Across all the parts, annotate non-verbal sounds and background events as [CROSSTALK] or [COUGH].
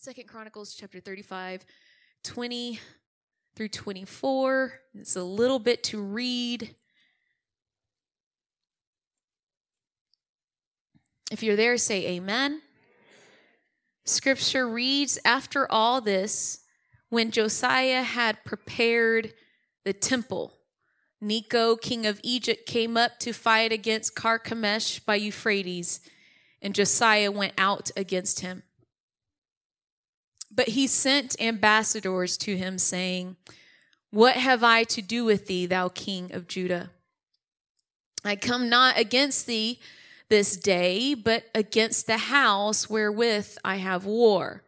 Second Chronicles chapter 35, 20 through 24. It's a little bit to read. If you're there, say amen. Scripture reads After all this, when Josiah had prepared the temple, Necho, king of Egypt, came up to fight against Carchemish by Euphrates, and Josiah went out against him. But he sent ambassadors to him, saying, What have I to do with thee, thou king of Judah? I come not against thee this day, but against the house wherewith I have war.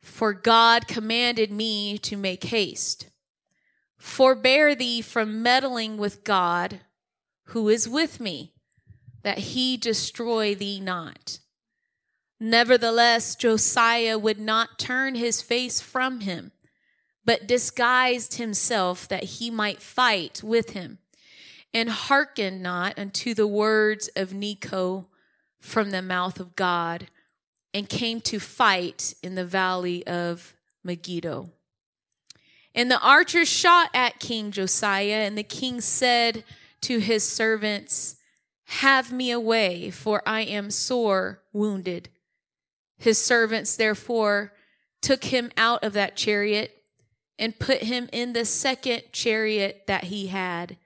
For God commanded me to make haste. Forbear thee from meddling with God, who is with me, that he destroy thee not. Nevertheless, Josiah would not turn his face from him, but disguised himself that he might fight with him, and hearkened not unto the words of Necho from the mouth of God, and came to fight in the valley of Megiddo. And the archers shot at King Josiah, and the king said to his servants, Have me away, for I am sore wounded. His servants therefore took him out of that chariot and put him in the second chariot that he had.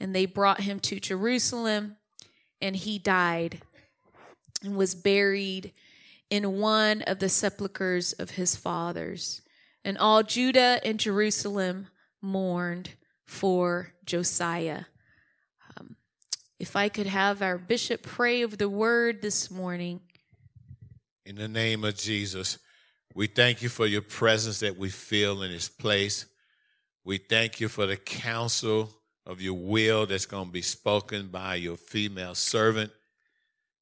And they brought him to Jerusalem, and he died and was buried in one of the sepulchres of his fathers. And all Judah and Jerusalem mourned for Josiah. Um, if I could have our bishop pray over the word this morning. In the name of Jesus, we thank you for your presence that we feel in this place. We thank you for the counsel of your will that's going to be spoken by your female servant.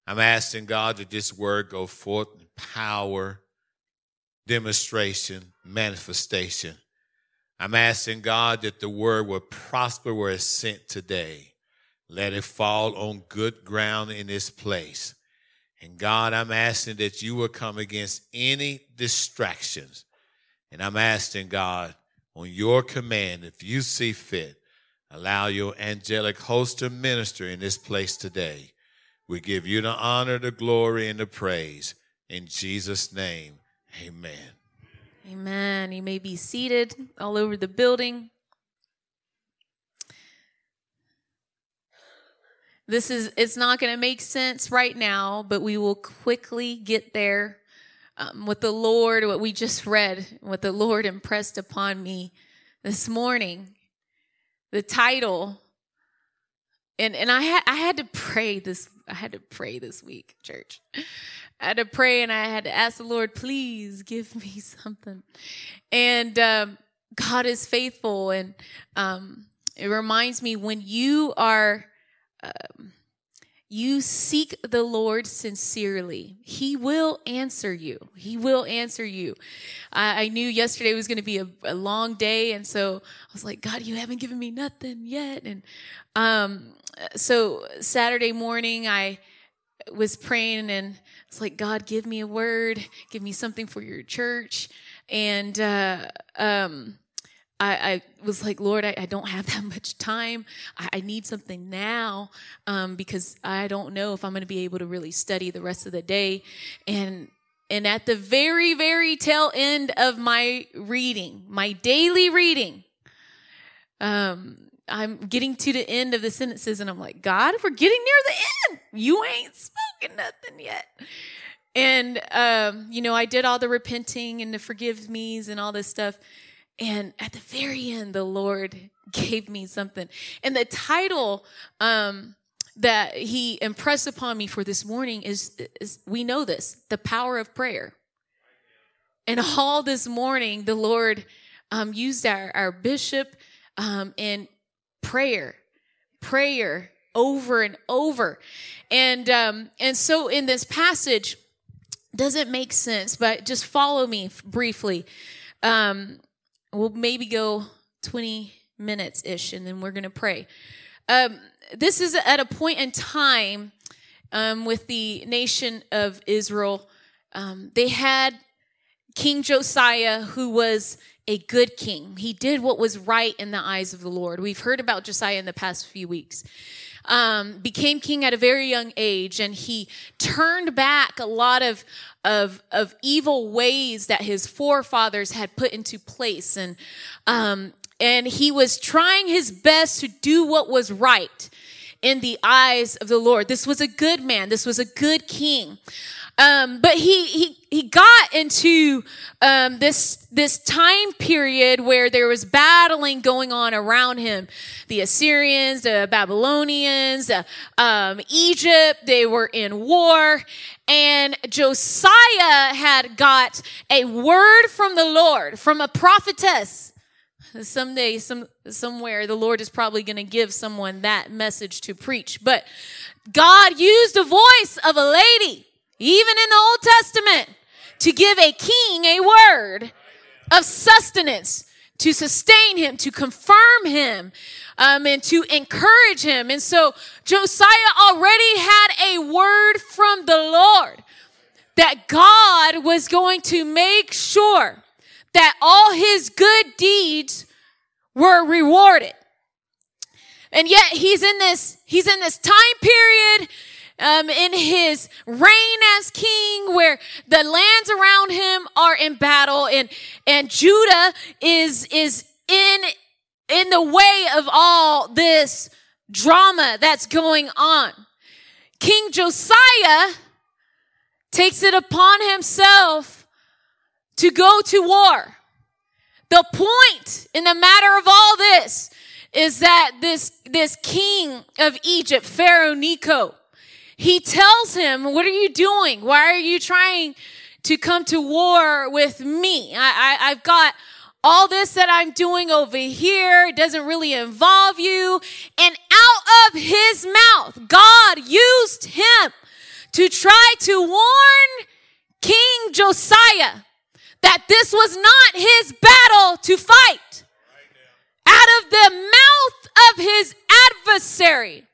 I'm asking God that this word go forth in power, demonstration, manifestation. I'm asking God that the word will prosper where it's sent today. Let it fall on good ground in this place. And God, I'm asking that you will come against any distractions. And I'm asking God, on your command, if you see fit, allow your angelic host to minister in this place today. We give you the honor, the glory, and the praise. In Jesus' name, amen. Amen. You may be seated all over the building. This is, it's not going to make sense right now, but we will quickly get there. Um, the Lord, what we just read, what the Lord impressed upon me this morning. The title, and and I had I had to pray this. I had to pray this week, church. I had to pray, and I had to ask the Lord, please give me [LAUGHS] something. And um, God is faithful, and um, it reminds me when you are um, you seek the Lord sincerely, He will answer you. He will answer you. I, I knew yesterday was going to be a, a, long day, and so I was like, God, you haven't given me nothing yet. And um, so Saturday morning, I was praying and it's like, God, give me a word, give me something for your church. And uh, um, I, I, was like, Lord, I, I, don't have that much time. I, I need something now um, because I don't know if I'm going to be able to really study the rest of the day. And and at the very, very tail end of my reading, my daily reading, um, I'm getting to the end of the sentences, and I'm like, God, we're getting near the end. You ain't spoken nothing yet. And um, you know, I did all the repenting and the forgive me's and all this stuff. And at the very end, the Lord [LAUGHS] gave me something. And the title um, that He impressed upon me for this morning is, is We Know This The Power of Prayer. And all this morning, the Lord um, used our, our bishop um, in prayer, prayer over and over. And, um, and so in this passage, doesn't make sense, but just follow me briefly. Um, we'll maybe go 20 minutes ish and then we're going to pray. Um, this is at a point in time um, with the nation of Israel. Um, they had King Josiah, who was a good king. He did what was right in the eyes of the Lord. We've heard about Josiah in the past few weeks. Um, became king at a very young age, and he turned back a lot of of of evil ways that his forefathers had put into place, and um, and he was trying his best to do what was right in the eyes of the Lord. This was a good man. This was a good king. Um, but he he he got into um, this this time period where there was battling going on around him. The Assyrians, the Babylonians, uh, um, Egypt. They were in war, and Josiah had got a word from the Lord from a prophetess. Someday, some somewhere, the Lord is probably going to give someone that message to preach. But God used the voice of a lady even in the Old Testament, to give a king a word of sustenance to sustain him, to confirm him, um, and to encourage him. And so Josiah already had a word from the Lord that God was going to make sure that all his good deeds were rewarded. And yet he's in this, he's in this time period um, in his reign as king, where the lands around him are in battle, and and Judah is is in in the way of all this drama that's going on. King Josiah takes it upon himself to go to war. The point in the matter of all this is that this, this king of Egypt, Pharaoh Necho, he tells him, What are you doing? Why are you trying to come to war with me? I, I, I've got all this that I'm doing over here it doesn't really involve you. And out of his mouth, God used him to try to warn King Josiah that this was not his battle to fight. Out of the mouth of his adversary,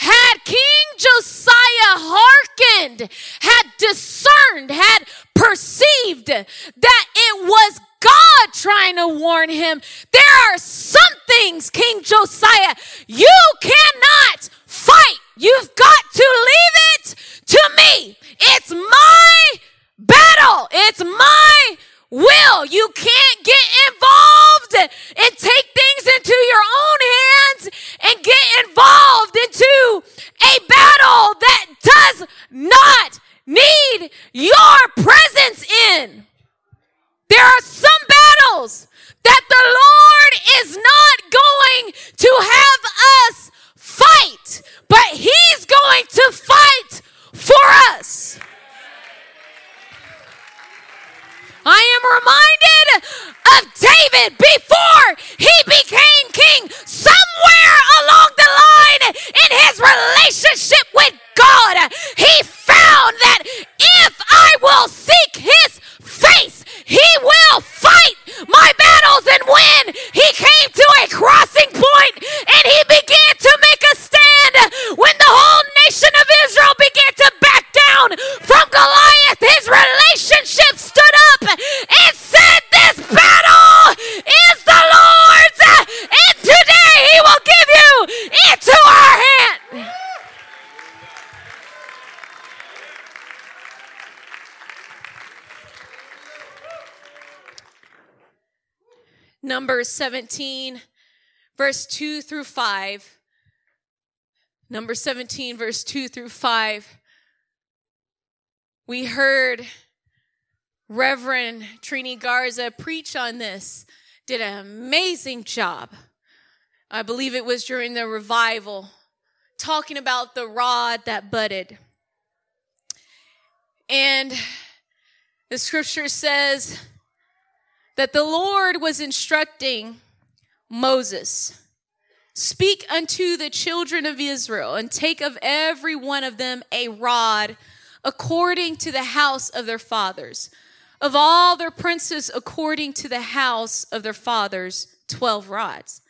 had King Josiah hearkened, had discerned, had perceived that it was God trying to warn him, there are some things, King Josiah, you cannot fight. You've got to leave it to me. It's my battle. It's my will. You can't get involved and take things into your own hands and get involved into a battle that does not need your presence in. There are some battles that the Lord is not going to have us fight, but He's going to fight for us. I am reminded of David before he became king. Somewhere along the line in his relationship with God, he found that if I will seek his face, he will fight my battles and win. He came to a crossing point and he began to make a stand when the whole nation of Israel began to back down from Goliath. His relationship stood up and said, This battle is the Lord's, and today he will give you into our hand. Numbers 17, verse 2 through 5. Number 17, verse 2 through 5. We heard Reverend Trini Garza preach on this, did an amazing job. I believe it was during the revival, talking about the rod that budded. And the scripture says, that the Lord was instructing Moses Speak unto the children of Israel, and take of every one of them a rod according to the house of their fathers. Of all their princes, according to the house of their fathers, twelve rods.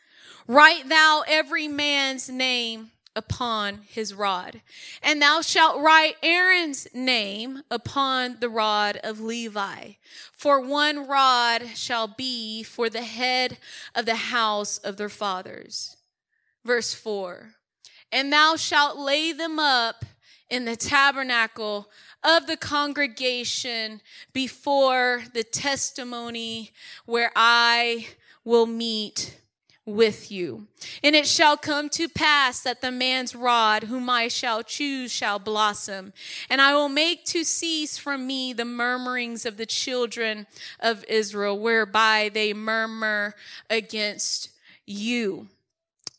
Write thou every man's name upon his rod. And thou shalt write Aaron's name upon the rod of Levi. For one rod shall be for the head of the house of their fathers. Verse 4 And thou shalt lay them up in the tabernacle of the congregation before the testimony where I will meet with you. And it shall come to pass that the man's rod, whom I shall choose, shall blossom. And I will make to cease from me the murmurings of the children of Israel, whereby they murmur against you.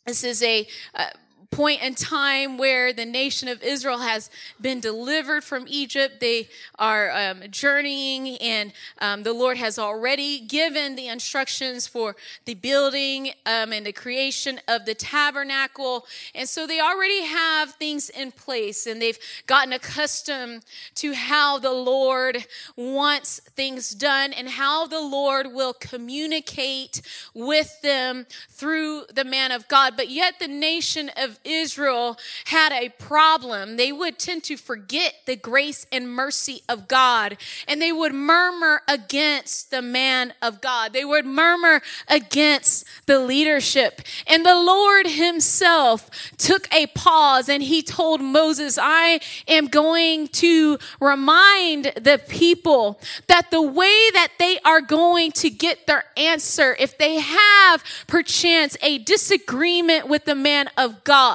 This is a, uh, point in time where the nation of Israel has been delivered from Egypt. They are um, journeying, and um, the Lord has already given the instructions for the building um, and the creation of the tabernacle. And so they already have things in place, and they've gotten accustomed to how the Lord wants things done and how the Lord will communicate with them through the man of God. But yet, the nation of Israel had a problem. They would tend to forget the grace and mercy of God, and they would murmur against the man of God. They would murmur against the leadership. And the Lord Himself took a pause and He told Moses, I am going to remind the people that the way that they are going to get their answer, if they have perchance a disagreement with the man of God,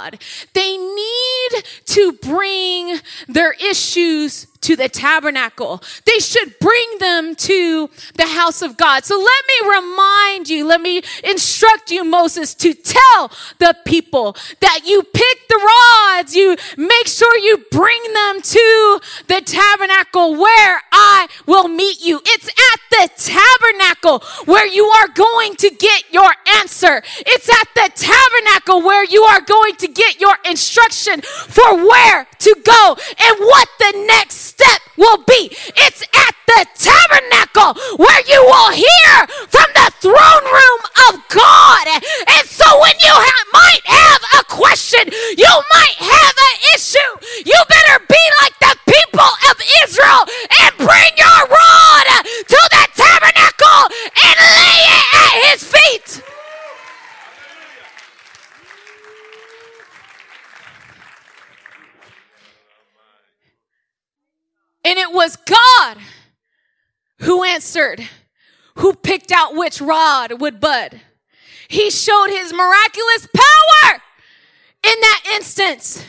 they need to bring their issues to the tabernacle. They should bring them to the house of God. So let me remind you, let me instruct you, Moses, to tell the people that you pick the rods, you make sure you bring them to the tabernacle where I will meet you. It's at the tabernacle where you are going to get your answer. It's at the tabernacle where you are going to get your instruction for where to go and what the next step will be. It's at the tabernacle where you will hear from the throne room of God. And so when you ha- might have a question, you might have an issue, you better be like the people of Israel and bring your rod to the tabernacle and lay it at his feet. And it was God who answered, who picked out which rod would bud. He showed his miraculous power in that instance.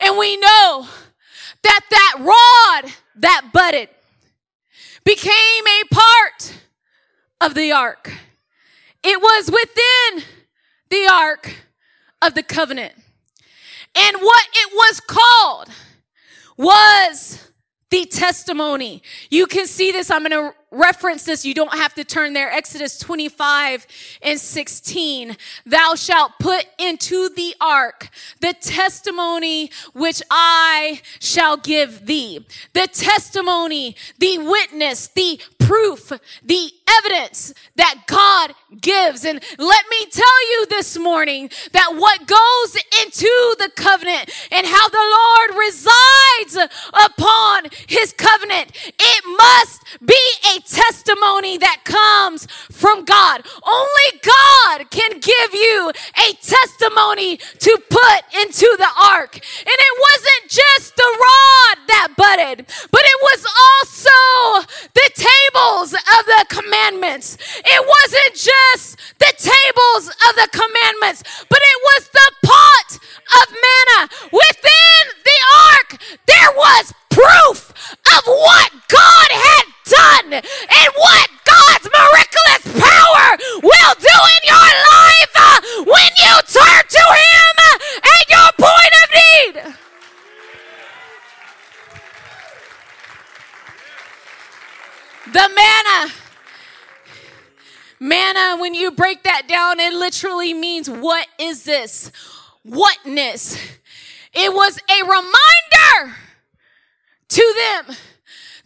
And we know that that rod that budded became a part of the ark. It was within the ark of the covenant. And what it was called was the testimony. You can see this. I'm going to reference this. You don't have to turn there. Exodus 25 and 16. Thou shalt put into the ark the testimony which I shall give thee. The testimony, the witness, the proof, the evidence that God gives. And let me tell you this morning that what goes into the covenant and how the Lord resides upon his covenant, it must be a testimony that comes from God. Only God can give you a testimony to put into the ark. And it wasn't just the rod that budded, but it was also the tables of the commandments. It wasn't just the tables of the commandments, but it was the pot of manna. Within the ark, there was proof of what God had done and what God's miraculous power will do in your life uh, when you turn to Him at your point of need. The manna. Manna, when you break that down, it literally means what is this? Whatness. It was a reminder to them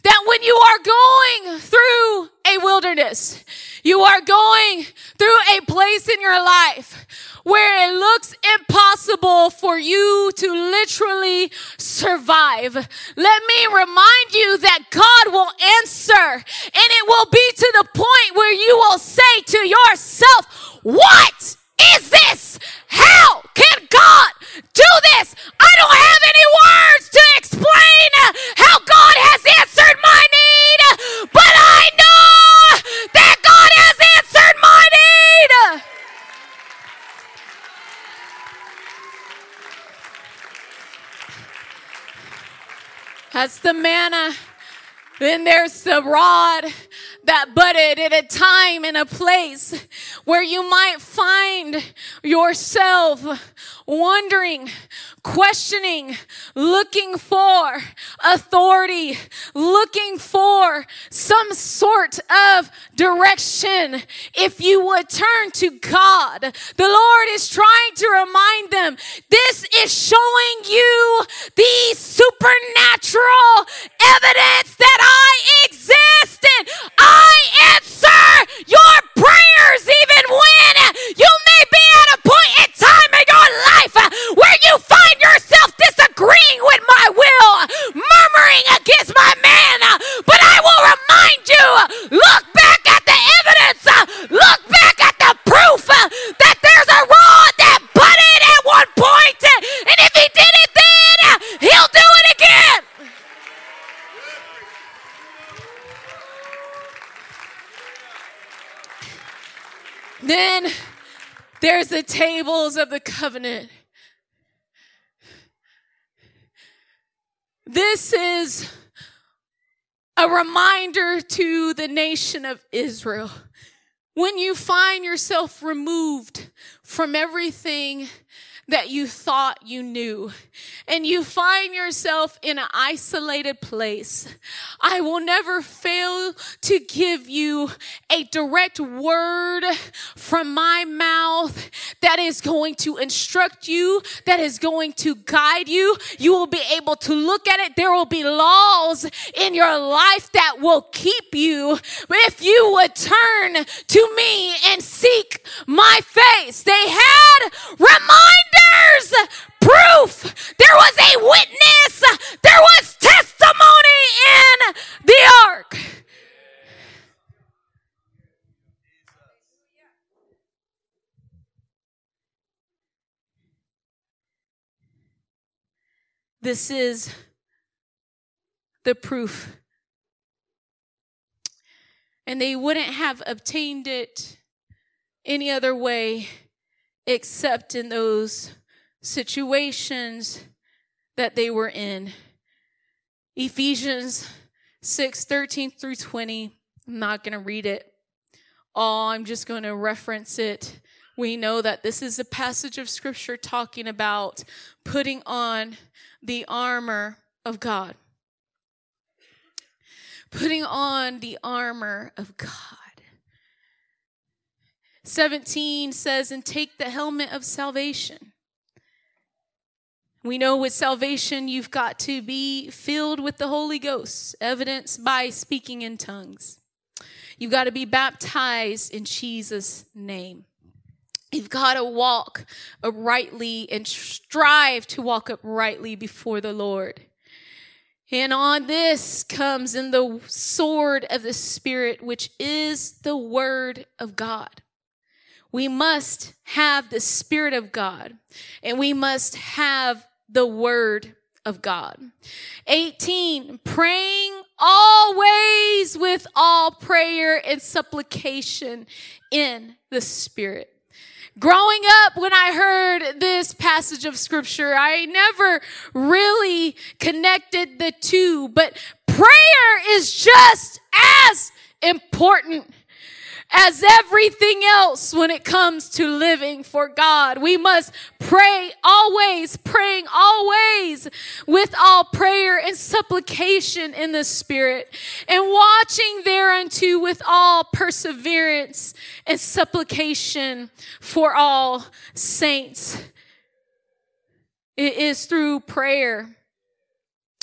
that when you are going through a wilderness. You are going through a place in your life where it looks impossible for you to literally survive. Let me remind you that God will answer and it will be to the point where you will say to yourself, what is this? How can God do this? I don't have any words to explain how God has answered my need, but I know that God has answered my need. That's the manna. Then there's the rod that budded at a time and a place where you might find yourself wondering, questioning, looking for authority, looking for some sort of direction. If you would turn to God, the Lord is trying to remind them this is showing you the supernatural evidence that I exist and I answer your prayers even when you may be at a point in time in your life where you find yourself disagreeing with my will, murmuring against my man. But I will remind you look back the tables of the covenant. This is a reminder to the nation of Israel. When you find yourself removed from everything that you thought you knew and you find yourself in an isolated place, I will never fail to give you a direct word from my mouth that is going to instruct you, that is going to guide you. You will be able to look at it. There will be laws in your life that will keep you if you would turn to me and seek my face. They had reminders, proof. There was a witness. There was testimony in the ark. This is the proof. And they wouldn't have obtained it any other way except in those situations that they were in. Ephesians 6 13 through 20. I'm not going to read it all, I'm just going to reference it. We know that this is a passage of scripture talking about putting on the armor of God. Putting on the armor of God. 17 says, and take the helmet of salvation. We know with salvation, you've got to be filled with the Holy Ghost, evidenced by speaking in tongues. You've got to be baptized in Jesus' name. You've got to walk uprightly and strive to walk uprightly before the Lord. And on this comes in the sword of the Spirit, which is the word of God. We must have the Spirit of God and we must have the word of God. 18, praying always with all prayer and supplication in the Spirit. Growing up, when I heard this passage of scripture, I never really connected the two, but prayer is just as important as everything else when it comes to living for God. We must pray always, praying always with all prayer and supplication in the Spirit, and watching thereunto with all perseverance and supplication for all saints. It is through prayer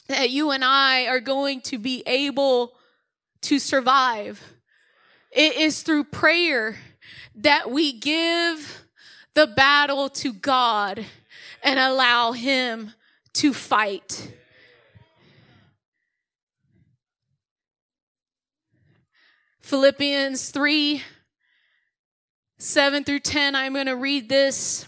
that you and I are going to be able to survive it is through prayer that we give the battle to God and allow Him to fight. Philippians 3 7 through 10. I'm going to read this.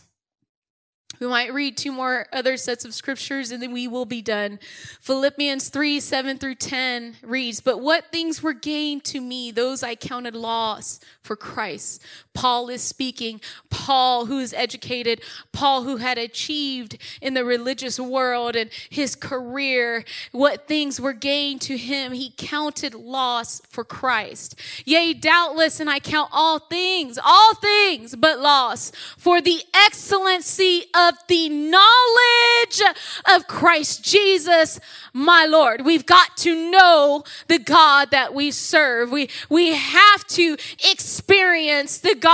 We might read two more other sets of scriptures and then we will be done. Philippians 3 7 through 10 reads, But what things were gained to me, those I counted loss for Christ. Paul is speaking. Paul, who is educated, Paul, who had achieved in the religious world and his career, what things were gained to him, he counted loss for Christ. Yea, doubtless, and I count all things, all things but loss for the excellency of the knowledge of Christ Jesus, my Lord. We've got to know the God that we serve. We, we have to experience the God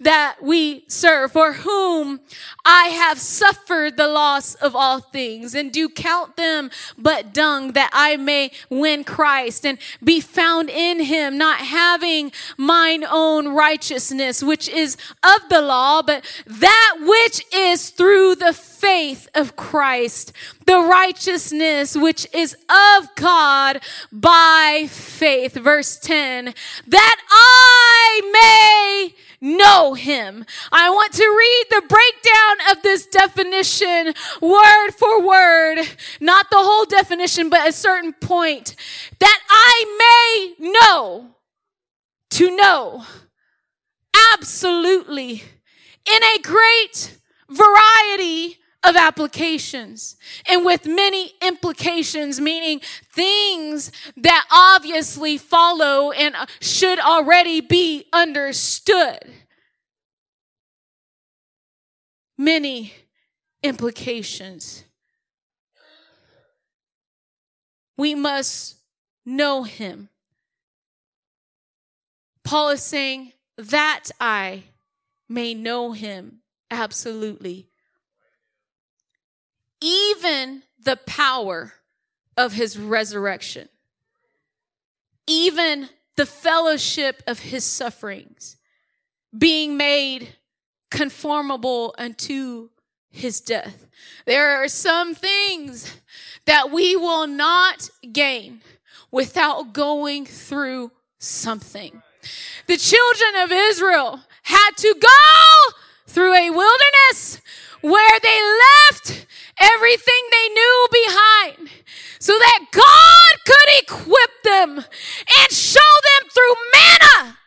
that we serve, for whom I have suffered the loss of all things and do count them but dung that I may win Christ and be found in him, not having mine own righteousness, which is of the law, but that which is through the faith of Christ, the righteousness which is of God by faith. Verse 10, that I may know him. I want to read the breakdown of this definition word for word, not the whole definition, but a certain point that I may know to know absolutely in a great variety of applications and with many implications, meaning things that obviously follow and uh, should already be understood. Many implications. We must know him. Paul is saying that I may know him absolutely even the power of his resurrection, even the fellowship of his sufferings, being made conformable unto his death. There are some things that we will not gain without going through something. The children of Israel had to go through a wilderness where they left everything they knew behind so that God could equip them and show them through manna.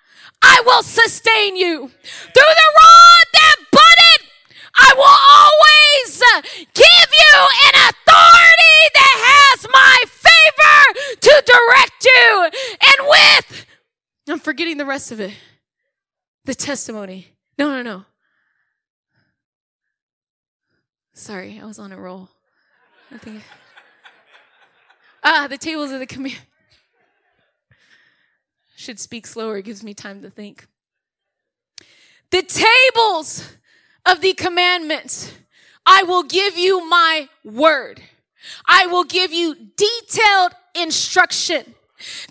I will sustain you through the rod that budded. I will always uh, give you an authority that has my favor to direct you. And with, I'm forgetting the rest of it, the testimony. No, no, no. Sorry, I was on a roll. I think. [LAUGHS] Ah, the tables of the command. Should speak slower, it gives me time to think. The tables of the commandments. I will give you my word. I will give you detailed instruction.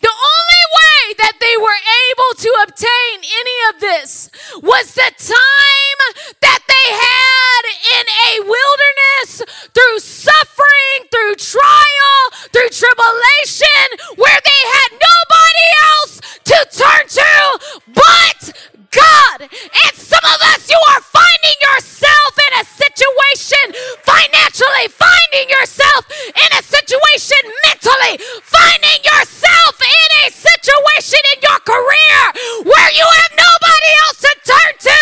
The only way that they were able to obtain any of this was the time that they had in a wilderness through suffering, through trial, through tribulation, where they had nobody else to turn to but God. And some of us, you are finding yourself in a situation financially, finding yourself in a situation mentally, finding yourself in a situation in your career where you have nobody else to turn to.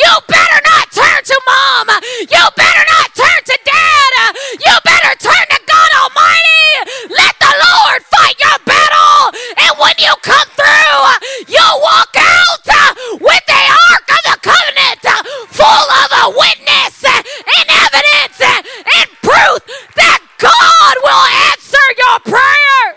You better not turn to mom. You better not turn to dad. You better turn to God Almighty. Let the Lord fight your battle. And when you come through, you'll walk out uh, with the Ark of the Covenant uh, full of a witness uh, and evidence and proof that God will answer your prayer.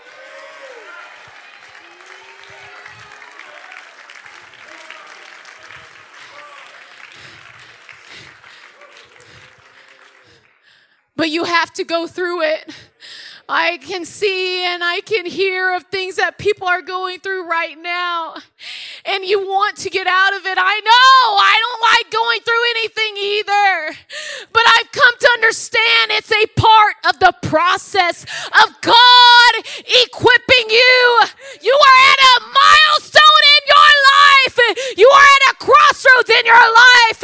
But you have to go through it. I can see and I can hear of things that people are going through right now. and you want to get out of it. I know I don't like going through anything either, but I've come to understand it's a part of the process of God equipping you. You are at a milestone in your life. You are at a crossroads in your life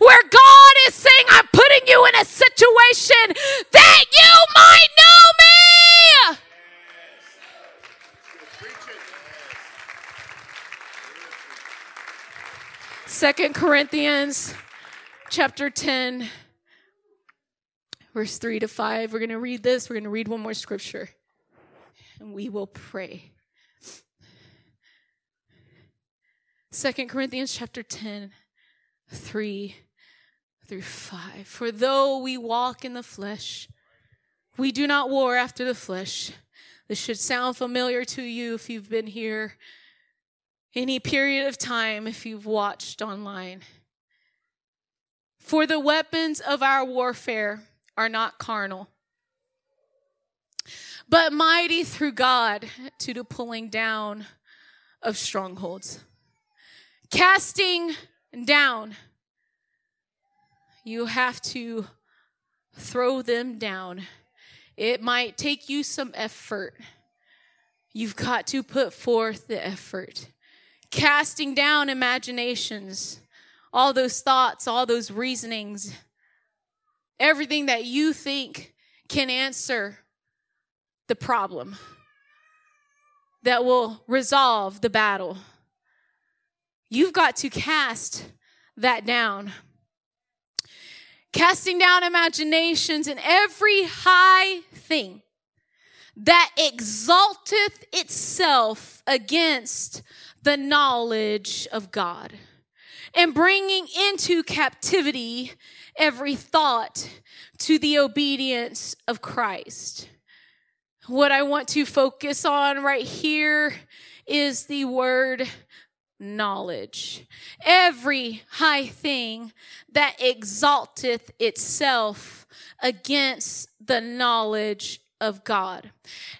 where God is saying, I'm putting you in a situation that you Second Corinthians chapter 10 verse 3 to 5. We're going to read this. We're going to read one more scripture and we will pray. Second Corinthians chapter 10 3 through 5. For though we walk in the flesh, we do not war after the flesh. This should sound familiar to you if you've been here any period of time, if you've watched online. For the weapons of our warfare are not carnal, but mighty through God to the pulling down of strongholds. Casting down, you have to throw them down. It might take you some effort. You've got to put forth the effort. Casting down imaginations, all those thoughts, all those reasonings, everything that you think can answer the problem that will resolve the battle. You've got to cast that down. Casting down imaginations and every high thing that exalteth itself against the knowledge of God and bringing into captivity every thought to the obedience of Christ. What I want to focus on right here is the word knowledge. Every high thing that exalteth itself against the knowledge of God.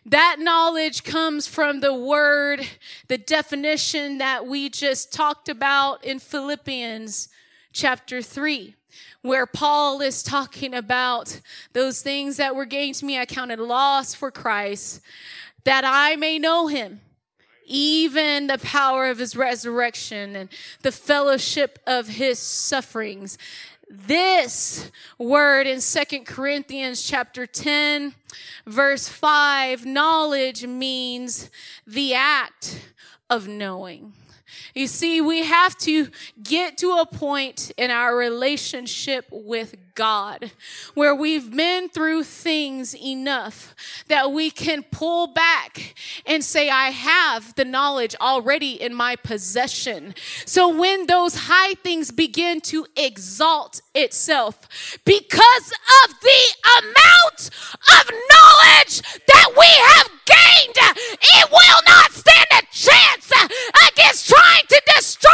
That knowledge comes from the word, the definition that we just talked about in Philippians chapter 3 where Paul is talking about those things that were gained to me, I counted loss for Christ, that I may know him, even the power of his resurrection and the fellowship of his sufferings. This word in Second Corinthians chapter 10, verse 5, knowledge means the act of knowing. You see, we have to get to a point in our relationship with God where we've been through things enough that we can pull back and say, I have the knowledge already in my possession. So when those high things begin to exalt itself because of the amount of knowledge that we have gained, it will not stand a chance against trying to destroy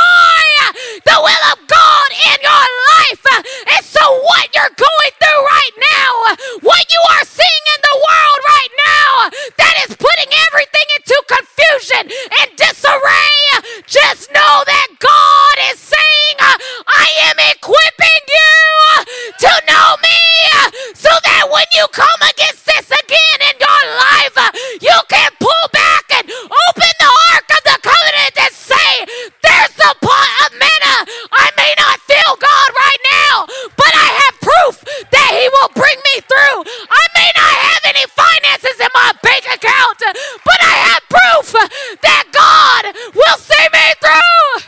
the will of God in your life. And so, what you're going through right now, what you are seeing in the world right now, that is putting everything into confusion and disarray, just know that God is saying, I am equipping you to know me so that when you come against this again in your life, you can pull back and open the ark of the covenant and say, There's the pot of manna. I may not feel God right now, but I have proof that He will bring me through. I may not have any finances in my bank account, but I have proof that God will see me through.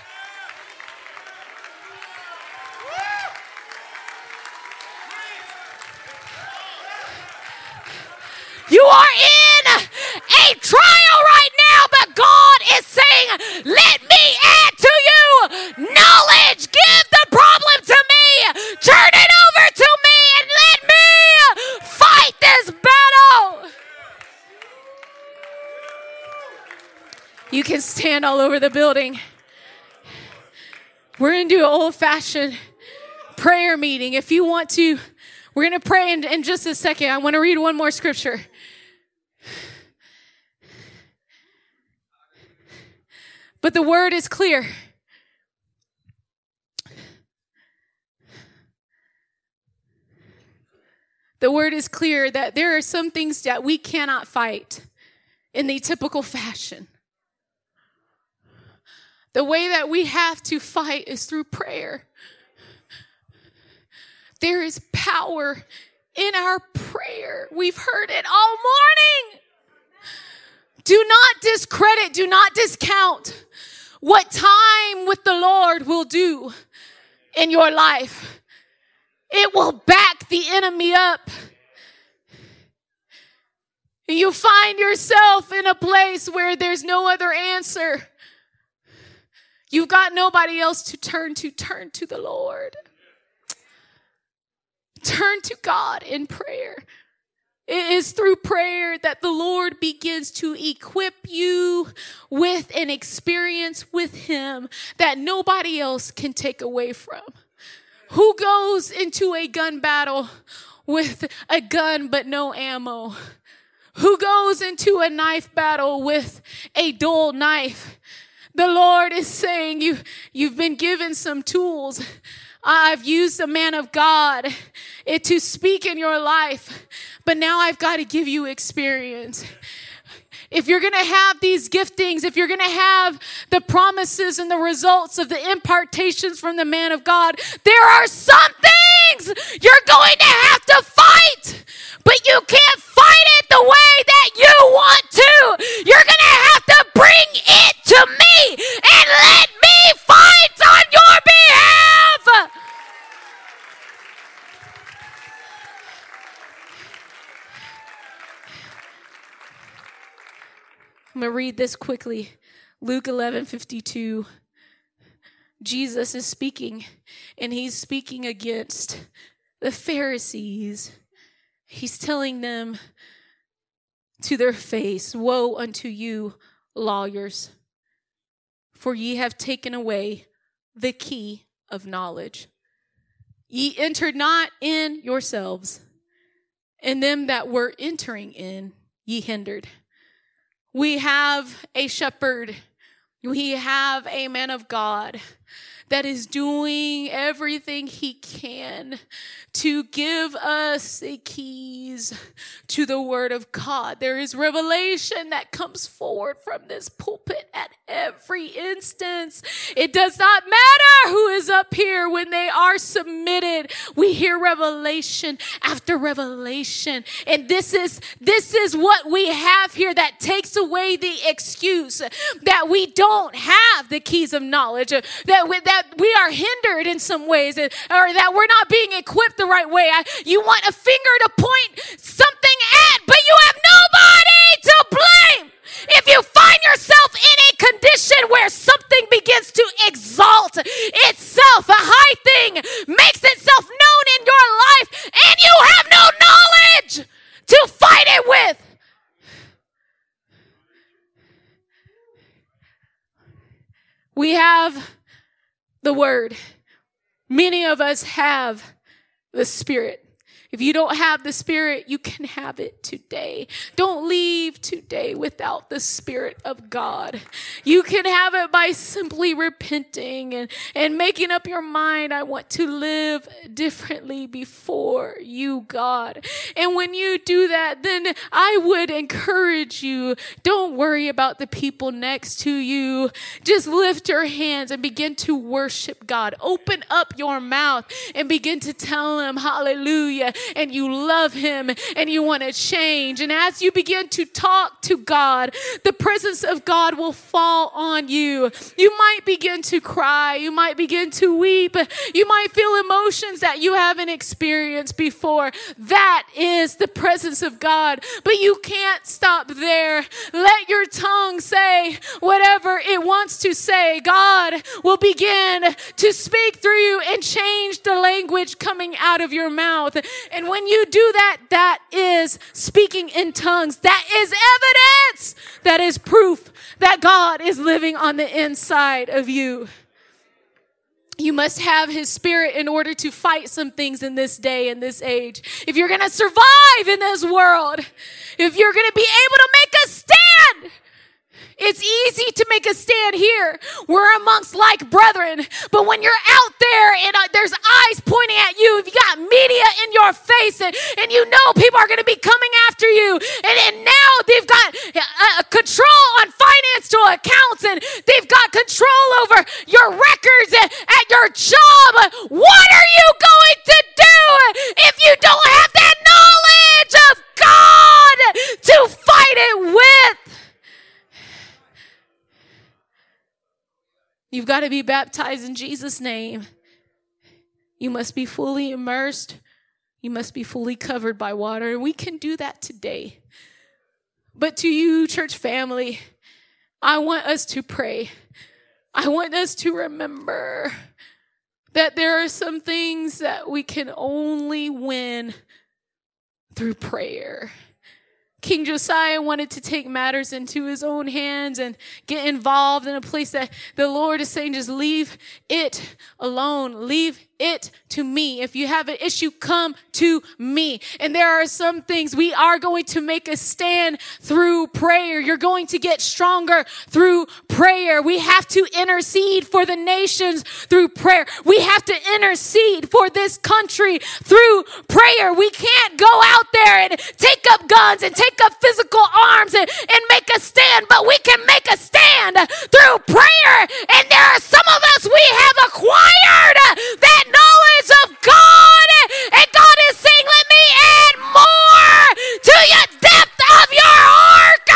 You are in a trial right now, but God is saying, Let me add to you knowledge. Give the problem to me. Turn it over to me and let me fight this battle. You can stand all over the building. We're going to do an old fashioned prayer meeting. If you want to, we're going to pray in, in just a second. I want to read one more scripture. But the word is clear. The word is clear that there are some things that we cannot fight in the typical fashion. The way that we have to fight is through prayer. There is power in our prayer. We've heard it all morning. Do not discredit, do not discount what time with the Lord will do in your life. It will back the enemy up. You find yourself in a place where there's no other answer. You've got nobody else to turn to. Turn to the Lord. Turn to God in prayer. It is through prayer that the Lord begins to equip you with an experience with Him that nobody else can take away from. Who goes into a gun battle with a gun but no ammo? Who goes into a knife battle with a dull knife? The Lord is saying you, you've been given some tools. I've used a man of God to speak in your life, but now I've got to give you experience. If you're going to have these giftings, if you're going to have the promises and the results of the impartations from the man of God, there are some things you're going to have to fight, but you can't fight it the way that you want to. You're going to have to bring it to me and let me fight on your behalf. I'm going to read this quickly. Luke 11 52. Jesus is speaking, and he's speaking against the Pharisees. He's telling them to their face, Woe unto you, lawyers, for ye have taken away the key of knowledge. Ye entered not in yourselves, and them that were entering in ye hindered. We have a shepherd. We have a man of God that is doing everything he can to give us the keys to the word of God. There is revelation that comes forward from this pulpit at every instance. It does not matter who is up here when they are submitted. We hear revelation after revelation. And this is, this is what we have here that takes away the excuse that we don't have the keys of knowledge, that we, that we are hindered in some ways, or that we're not being equipped the right way. You want a finger to point something at, but you have nobody to blame. If you find yourself in a condition where something begins to exalt itself, a high thing makes itself known in your life, and you have no knowledge to fight it with. We have the word. Many of us have the Spirit. If you don't have the Spirit, you can have it today. Don't leave today without the Spirit of God. You can have it by simply repenting and, and making up your mind, I want to live differently before you, God. And when you do that, then I would encourage you, don't worry about the people next to you. Just lift your hands and begin to worship God. Open up your mouth and begin to tell him, hallelujah and you love Him and you want to change. And as you begin to talk to God, the presence of God will fall on you. You might begin to cry. You might begin to weep. You might feel emotions that you haven't experienced before. That is the presence of God. But you can't stop there. Let your tongue say whatever it wants to say. God will begin to speak through you and change the language coming out of your mouth. And when you do that, that is speaking in tongues. That is evidence. That is proof that God is living on the inside of you. You must have his spirit in order to fight some things in this day and this age. If you're going to survive in this world, if you're going to be able to make a stand It's easy to make a stand here. We're amongst like brethren. But when you're out there and uh, there's eyes pointing at you, if you got media in your face and, and you know people are going to be coming after you, and, and now they've got uh, control on financial accounts and they've got control over your records at, at your job, what are you going to do if you don't have that knowledge of God to fight it with? You've got to be baptized in Jesus' name. You must be fully immersed. You must be fully covered by water. And we can do that today. But to you, church family, I want us to pray. I want us to remember that there are some things that we can only win through prayer. King Josiah wanted to take matters into his own hands and get involved in a place that the Lord is saying, just leave it alone. Leave it to me. If you have an issue, come to me. And there are some things we are going to make a stand through prayer. You're going to get stronger through prayer. We have to intercede for the nations through prayer. We have to intercede for this country through prayer. We can't go out there and take up guns and take up physical arms and, and make a stand, but we can make a stand through prayer. And there are some of us we have acquired that knowledge of God. And God is saying, let me add more to your depth of your ark.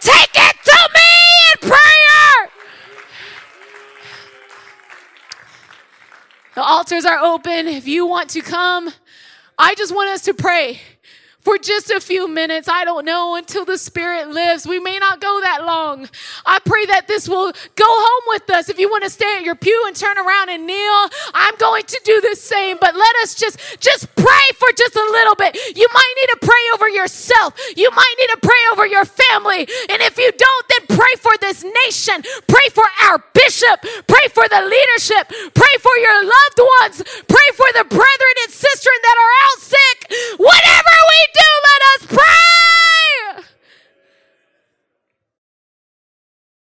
Take it to me in prayer. The altars are open. If you want to come, I just want us to pray for just a few minutes. I don't know until the Spirit lives. We may not go that long. I pray that this will go home with us. If you want to stay at your pew and turn around and kneel, I'm going to do the same. But let us just, just pray for just a little bit. You might need to pray over yourself. You might need to pray over your family. And if you don't, then pray for this nation. Pray for our bishop. Pray for the leadership. Pray for your loved ones. Pray for the brethren and sister that are out sick. Whatever we do, let us pray.